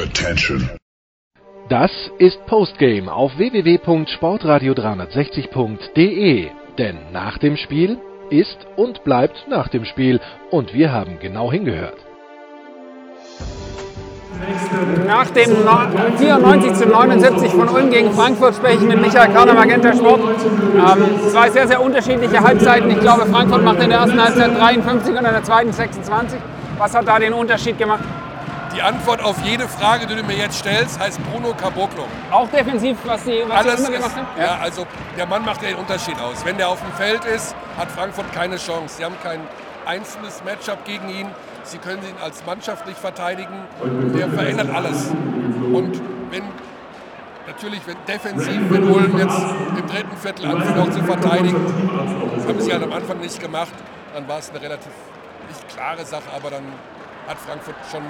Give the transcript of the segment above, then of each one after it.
Attention. Das ist Postgame auf www.sportradio360.de. Denn nach dem Spiel ist und bleibt nach dem Spiel. Und wir haben genau hingehört. Nach dem 94 zu 79 von Ulm gegen Frankfurt spreche ich mit Michael Kahner, Magenta Sport. Ähm, zwei sehr, sehr unterschiedliche Halbzeiten. Ich glaube, Frankfurt macht in der ersten Halbzeit 53 und in der zweiten 26. Was hat da den Unterschied gemacht? Die Antwort auf jede Frage, die du mir jetzt stellst, heißt Bruno Caboclo. Auch defensiv, was sie, was Alles sie immer gemacht haben? ja, also der Mann macht ja den Unterschied aus. Wenn der auf dem Feld ist, hat Frankfurt keine Chance. Sie haben kein einzelnes Matchup gegen ihn. Sie können ihn als Mannschaft nicht verteidigen. Der verändert alles. Und wenn natürlich, wenn defensiv, wenn Ulm jetzt im dritten Viertel anfängt auch zu verteidigen, haben sie halt am Anfang nicht gemacht, dann war es eine relativ nicht klare Sache, aber dann hat Frankfurt schon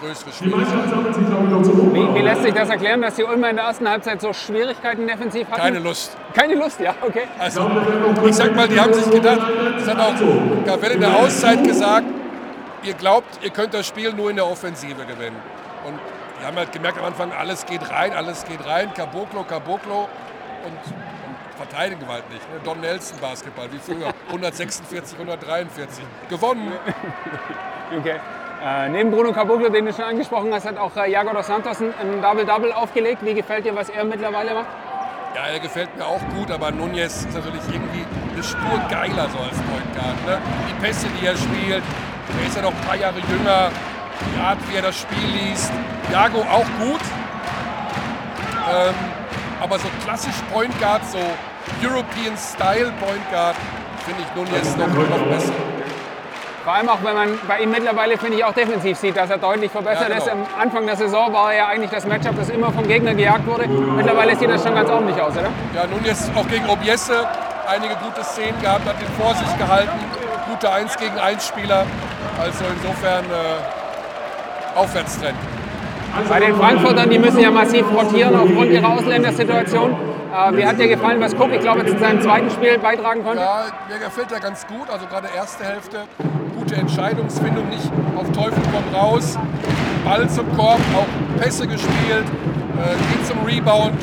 größere Schwierigkeiten. Wie, wie lässt sich das erklären, dass die Ulmer in der ersten Halbzeit so Schwierigkeiten defensiv hatten? Keine Lust. Keine Lust, ja, okay. Also, ich sag mal, die haben sich gedacht, das hat auch Gavell in der Auszeit gesagt, ihr glaubt, ihr könnt das Spiel nur in der Offensive gewinnen. Und die haben halt gemerkt am Anfang, alles geht rein, alles geht rein, Caboclo, Caboclo und, und verteidigen wir halt nicht. Ne? Don Nelson Basketball, wie früher, 146, 143. Gewonnen. okay. Äh, neben Bruno Caboclo, den du schon angesprochen hast, hat auch äh, Jago dos Santos ein, Double-Double aufgelegt. Wie gefällt dir, was er mittlerweile macht? Ja, er gefällt mir auch gut, aber Nunez ist natürlich irgendwie eine Spur geiler so als Point Guard. Ne? Die Pässe, die er spielt, er ist ja noch ein paar Jahre jünger, die Art, wie er das Spiel liest. Jago auch gut, ähm, aber so klassisch Point Guard, so European Style Point Guard, finde ich Nunez noch, noch besser. Vor allem auch, wenn man bei ihm mittlerweile, finde ich, auch defensiv sieht, dass er deutlich verbessert Ja, genau. ist. Am Anfang der Saison war er ja eigentlich das Matchup, das immer vom Gegner gejagt wurde. Mittlerweile sieht das schon ganz ordentlich aus, oder? Ja, Nunez auch gegen Obiesse einige gute Szenen gehabt, hat ihn vor sich gehalten. Gute 1 gegen 1 Spieler. Also insofern äh, Aufwärtstrend. Bei den Frankfurtern, die müssen ja massiv rotieren aufgrund ihrer Ausländersituation. Äh, wie hat dir gefallen, was Cook, ich glaube, jetzt in seinem zweiten Spiel beitragen konnte? Ja, mir gefällt er ganz gut. Also gerade erste Hälfte, gute Entscheidungsfindung, nicht auf Teufel komm raus. Ball zum Korb, auch Pässe gespielt, äh, geht zum Rebound.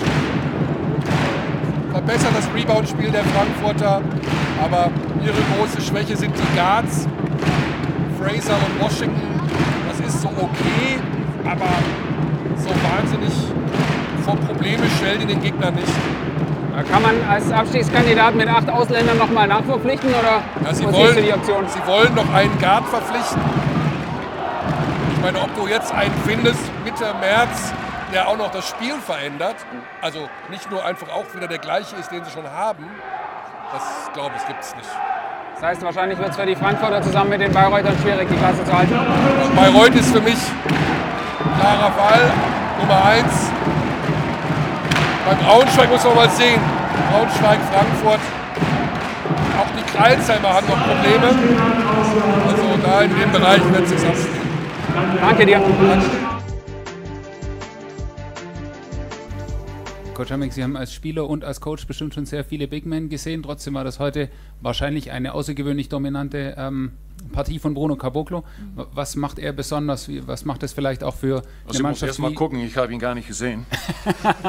Verbessert das Rebound-Spiel der Frankfurter. Aber ihre große Schwäche sind die Guards. Fraser und Washington, das ist so okay, aber so wahnsinnig vor Probleme stellen die den Gegner nicht. Äh, Kann man als Abstiegskandidat mit acht Ausländern nochmal nachverpflichten oder Ja, sie, wo wollen, die Option? sie wollen noch einen Guard verpflichten. Ich meine, ob du jetzt einen findest Mitte März, der auch noch das Spiel verändert, also nicht nur einfach auch wieder der gleiche ist, den sie schon haben, das glaube ich, gibt es nicht. Das heißt, wahrscheinlich wird es für die Frankfurter zusammen mit den Bayreutern schwierig, die Klasse zu halten. Bayreuth ist für mich klarer Fall, Nummer eins. Bei Braunschweig muss man mal sehen. Braunschweig, Frankfurt. Auch die Kreilsheimer haben noch Probleme. Also da in dem Bereich wird es sich abspielen. Danke dir. Coach Hamek, Sie haben als Spieler und als Coach bestimmt schon sehr viele Big Men gesehen. Trotzdem war das heute wahrscheinlich eine außergewöhnlich dominante ähm, Partie von Bruno Caboclo. W- Was macht er besonders? Was macht das vielleicht auch für Also eine ich muss Mannschaft? erst mal gucken, ich habe ihn gar nicht gesehen.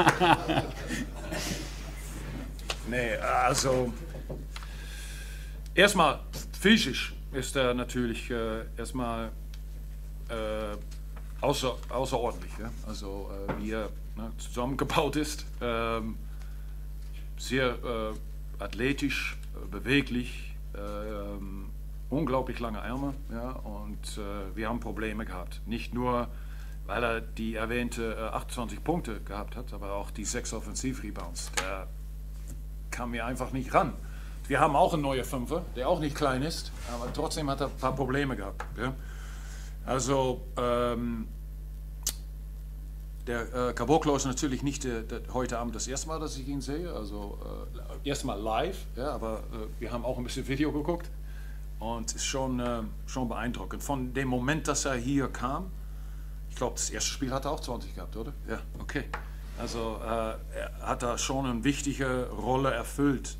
nee, also erstmal physisch ist er natürlich äh, erstmal äh, außer, außerordentlich. Ja? Also äh, wie er ne, zusammengebaut ist. Ähm, sehr äh, athletisch, äh, beweglich, ähm, unglaublich lange Arme. Ja? Und äh, wir haben Probleme gehabt. Nicht nur, weil er die erwähnte äh, 28 Punkte gehabt hat, aber auch die sechs Offensivrebounds. Der kam mir einfach nicht ran. Wir haben auch einen neuen Fünfer, der auch nicht klein ist, aber trotzdem hat er ein paar Probleme gehabt. Ja? Also, ähm, der äh, Caboclo ist natürlich nicht äh, heute Abend das erste Mal, dass ich ihn sehe. Also äh, erstmal live, ja, aber äh, wir haben auch ein bisschen Video geguckt und es ist schon, äh, schon beeindruckend. Von dem Moment, dass er hier kam, ich glaube, das erste Spiel hat er auch 20 gehabt, oder? Ja, okay. Also äh, er hat da schon eine wichtige Rolle erfüllt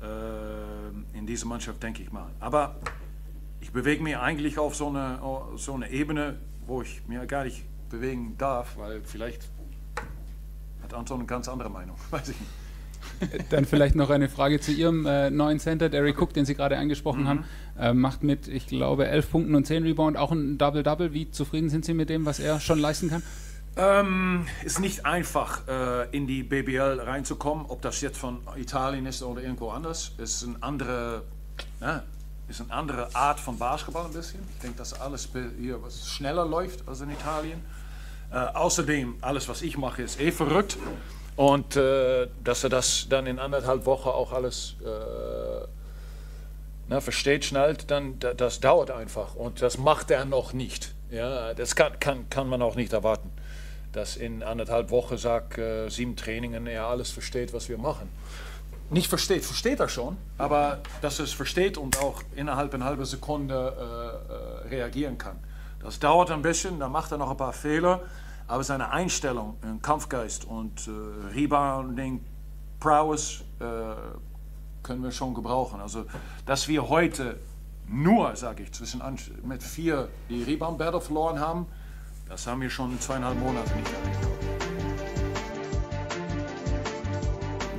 äh, in dieser Mannschaft, denke ich mal. Aber ich bewege mich eigentlich auf so eine, so eine Ebene, wo ich mir gar nicht bewegen darf, weil vielleicht hat Anton eine ganz andere Meinung, weiß ich nicht. Dann vielleicht noch eine Frage zu Ihrem äh, neuen Center, Derek Cook, den Sie gerade angesprochen Mhm. haben. Äh, macht mit, ich glaube, 11 Punkten und 10 Rebound auch ein Double-Double. Wie zufrieden sind Sie mit dem, was er schon leisten kann? Ähm, ist nicht einfach, äh, in die BBL reinzukommen, ob das jetzt von Italien ist oder irgendwo anders. Ist eine andere, ja, ist eine andere Art von Basketball ein bisschen. Ich denke, dass alles hier was schneller läuft als in Italien. Äh, außerdem, alles, was ich mache, ist eh verrückt. Und äh, dass er das dann in anderthalb Wochen auch alles äh, na, versteht, schnallt, dann da- das dauert einfach. Und das macht er noch nicht. Ja, das kann, kann, kann man auch nicht erwarten. Dass in anderthalb Wochen, sag äh, sieben Trainingen, er alles versteht, was wir machen. Nicht versteht, versteht er schon, aber dass er es versteht und auch innerhalb einer halben Sekunde äh, äh, reagieren kann. Das dauert ein bisschen, da macht er noch ein paar Fehler, aber seine Einstellung, ein Kampfgeist und äh, Rebounding, Prowess äh, können wir schon gebrauchen. Also, dass wir heute nur, sage ich, zwischen mit vier die Rebound Battle verloren haben, das haben wir schon zweieinhalb Monate nicht erreicht.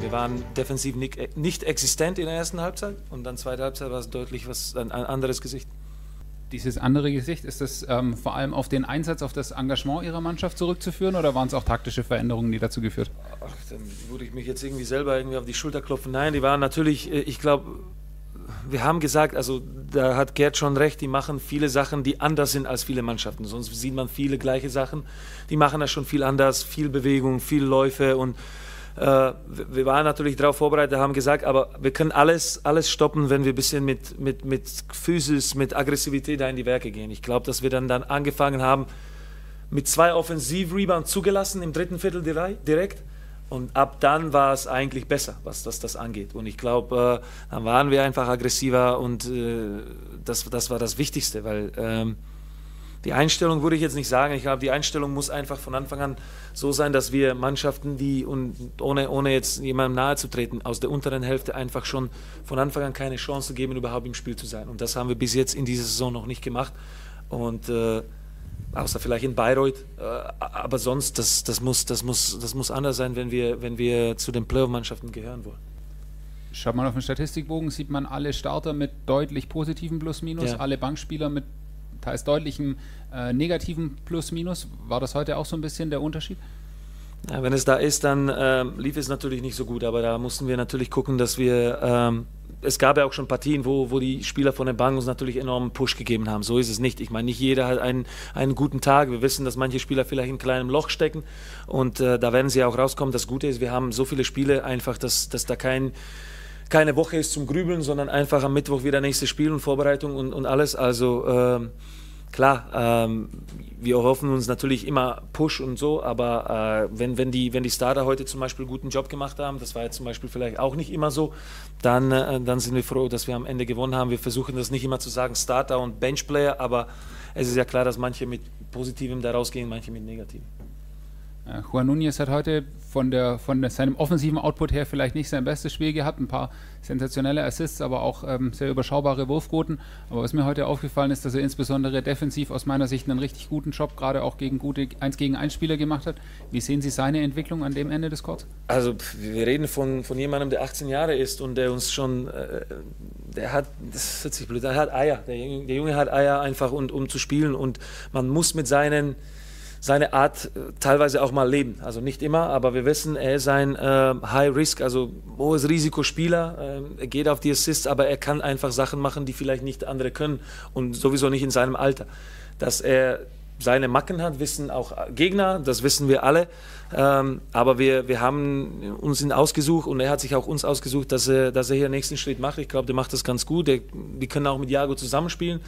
Wir waren defensiv nicht, nicht existent in der ersten Halbzeit und dann zweite Halbzeit war es deutlich was, ein, ein anderes Gesicht. Dieses andere Gesicht, ist das ähm, vor allem auf den Einsatz, auf das Engagement Ihrer Mannschaft zurückzuführen oder waren es auch taktische Veränderungen, die dazu geführt haben? Ach, dann würde ich mich jetzt irgendwie selber irgendwie auf die Schulter klopfen. Nein, die waren natürlich, äh, ich glaube, wir haben gesagt, also da hat Gerd schon recht, die machen viele Sachen, die anders sind als viele Mannschaften. Sonst sieht man viele gleiche Sachen. Die machen das schon viel anders, viel Bewegung, viel Läufe und äh, wir wir waren natürlich darauf vorbereitet, haben gesagt, aber wir können alles, alles stoppen, wenn wir ein bisschen mit, mit, mit Physis, mit Aggressivität da in die Werke gehen. Ich glaube, dass wir dann, dann angefangen haben, mit zwei Offensiv-Rebounds zugelassen im dritten Viertel direkt. Und ab dann war es eigentlich besser, was das, das angeht. Und ich glaube, äh, dann waren wir einfach aggressiver und äh, das, das war das Wichtigste, weil ähm, die Einstellung würde ich jetzt nicht sagen. Ich glaube, die Einstellung muss einfach von Anfang an so sein, dass wir Mannschaften, die, und ohne, ohne jetzt jemandem nahe zu treten, aus der unteren Hälfte einfach schon von Anfang an keine Chance geben, überhaupt im Spiel zu sein. Und das haben wir bis jetzt in dieser Saison noch nicht gemacht. Und äh, außer vielleicht in Bayreuth. Äh, aber sonst, das, das, muss, das, muss, das muss anders sein, wenn wir, wenn wir zu den Playoff-Mannschaften gehören wollen. Schaut man auf den Statistikbogen, sieht man alle Starter mit deutlich positiven Plus-Minus, Ja. alle Bankspieler mit teils deutlichem äh, negativen Plus-Minus. War das heute auch so ein bisschen der Unterschied? Ja, wenn es da ist, dann ähm, lief es natürlich nicht so gut, aber da mussten wir natürlich gucken, dass wir. Ähm, es gab ja auch schon Partien, wo, wo die Spieler von der Bank uns natürlich enormen Push gegeben haben. So ist es nicht. Ich meine, nicht jeder hat einen, einen guten Tag. Wir wissen, dass manche Spieler vielleicht in einem kleinen Loch stecken und äh, da werden sie auch rauskommen. Das Gute ist, wir haben so viele Spiele einfach, dass, dass da kein, keine Woche ist zum Grübeln, sondern einfach am Mittwoch wieder nächstes Spiel und Vorbereitung und, und alles. Also ähm, klar, ähm, wir hoffen uns natürlich immer Push und so, aber äh, wenn, wenn, die, wenn die Starter heute zum Beispiel guten Job gemacht haben, das war jetzt zum Beispiel vielleicht auch nicht immer so, dann, äh, dann sind wir froh, dass wir am Ende gewonnen haben. Wir versuchen das nicht immer zu sagen, Starter und Benchplayer, aber es ist ja klar, dass manche mit Positivem da rausgehen, manche mit Negativem. Äh, Juan Núñez hat heute von, der, von der, seinem offensiven Output her vielleicht nicht sein bestes Spiel gehabt. Ein paar sensationelle Assists, aber auch ähm, sehr überschaubare Wurfquoten. Aber was mir heute aufgefallen ist, dass er insbesondere defensiv aus meiner Sicht einen richtig guten Job gerade auch gegen gute 1 gegen 1 Spieler gemacht hat. Wie sehen Sie seine Entwicklung an dem Ende des Courts? Also wir reden von, von jemandem, der 18 Jahre ist und der uns schon, äh, der hat, das hört sich blöd, an, hat Eier. Der, der Junge hat Eier einfach, und, um zu spielen und man muss mit seinen seine Art äh, teilweise auch mal leben. Also nicht immer, aber wir wissen, er ist ein äh, High Risk, also hohes Risikospieler. Ähm, er geht auf die Assists, aber er kann einfach Sachen machen, die vielleicht nicht andere können und sowieso nicht in seinem Alter. Dass er seine Macken hat, wissen auch Gegner, das wissen wir alle. Ähm, aber wir, wir haben uns ihn ausgesucht und er hat sich auch uns ausgesucht, dass er, dass er hier den nächsten Schritt macht. Ich glaube, der macht das ganz gut. Der, wir können auch mit Jago zusammenspielen.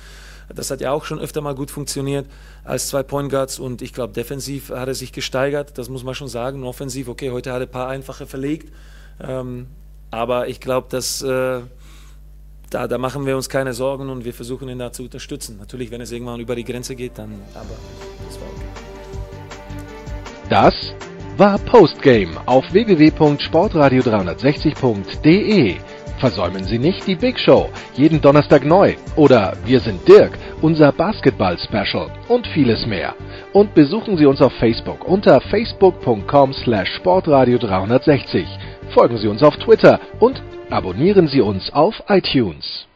Das hat ja auch schon öfter mal gut funktioniert als zwei Point Guards und ich glaube, defensiv hat er sich gesteigert, das muss man schon sagen. Und offensiv, okay, heute hat er ein paar einfache verlegt, ähm, aber ich glaube, dass äh, da, da machen wir uns keine Sorgen und wir versuchen ihn da zu unterstützen. Natürlich, wenn es irgendwann über die Grenze geht, dann, aber das war okay. Das war Postgame auf www.sportradio360.de. Versäumen Sie nicht die Big Show, jeden Donnerstag neu. Oder Wir sind Dirk, unser Basketball-Special und vieles mehr. Und besuchen Sie uns auf Facebook unter facebook.com slash sportradio360. Folgen Sie uns auf Twitter und abonnieren Sie uns auf iTunes.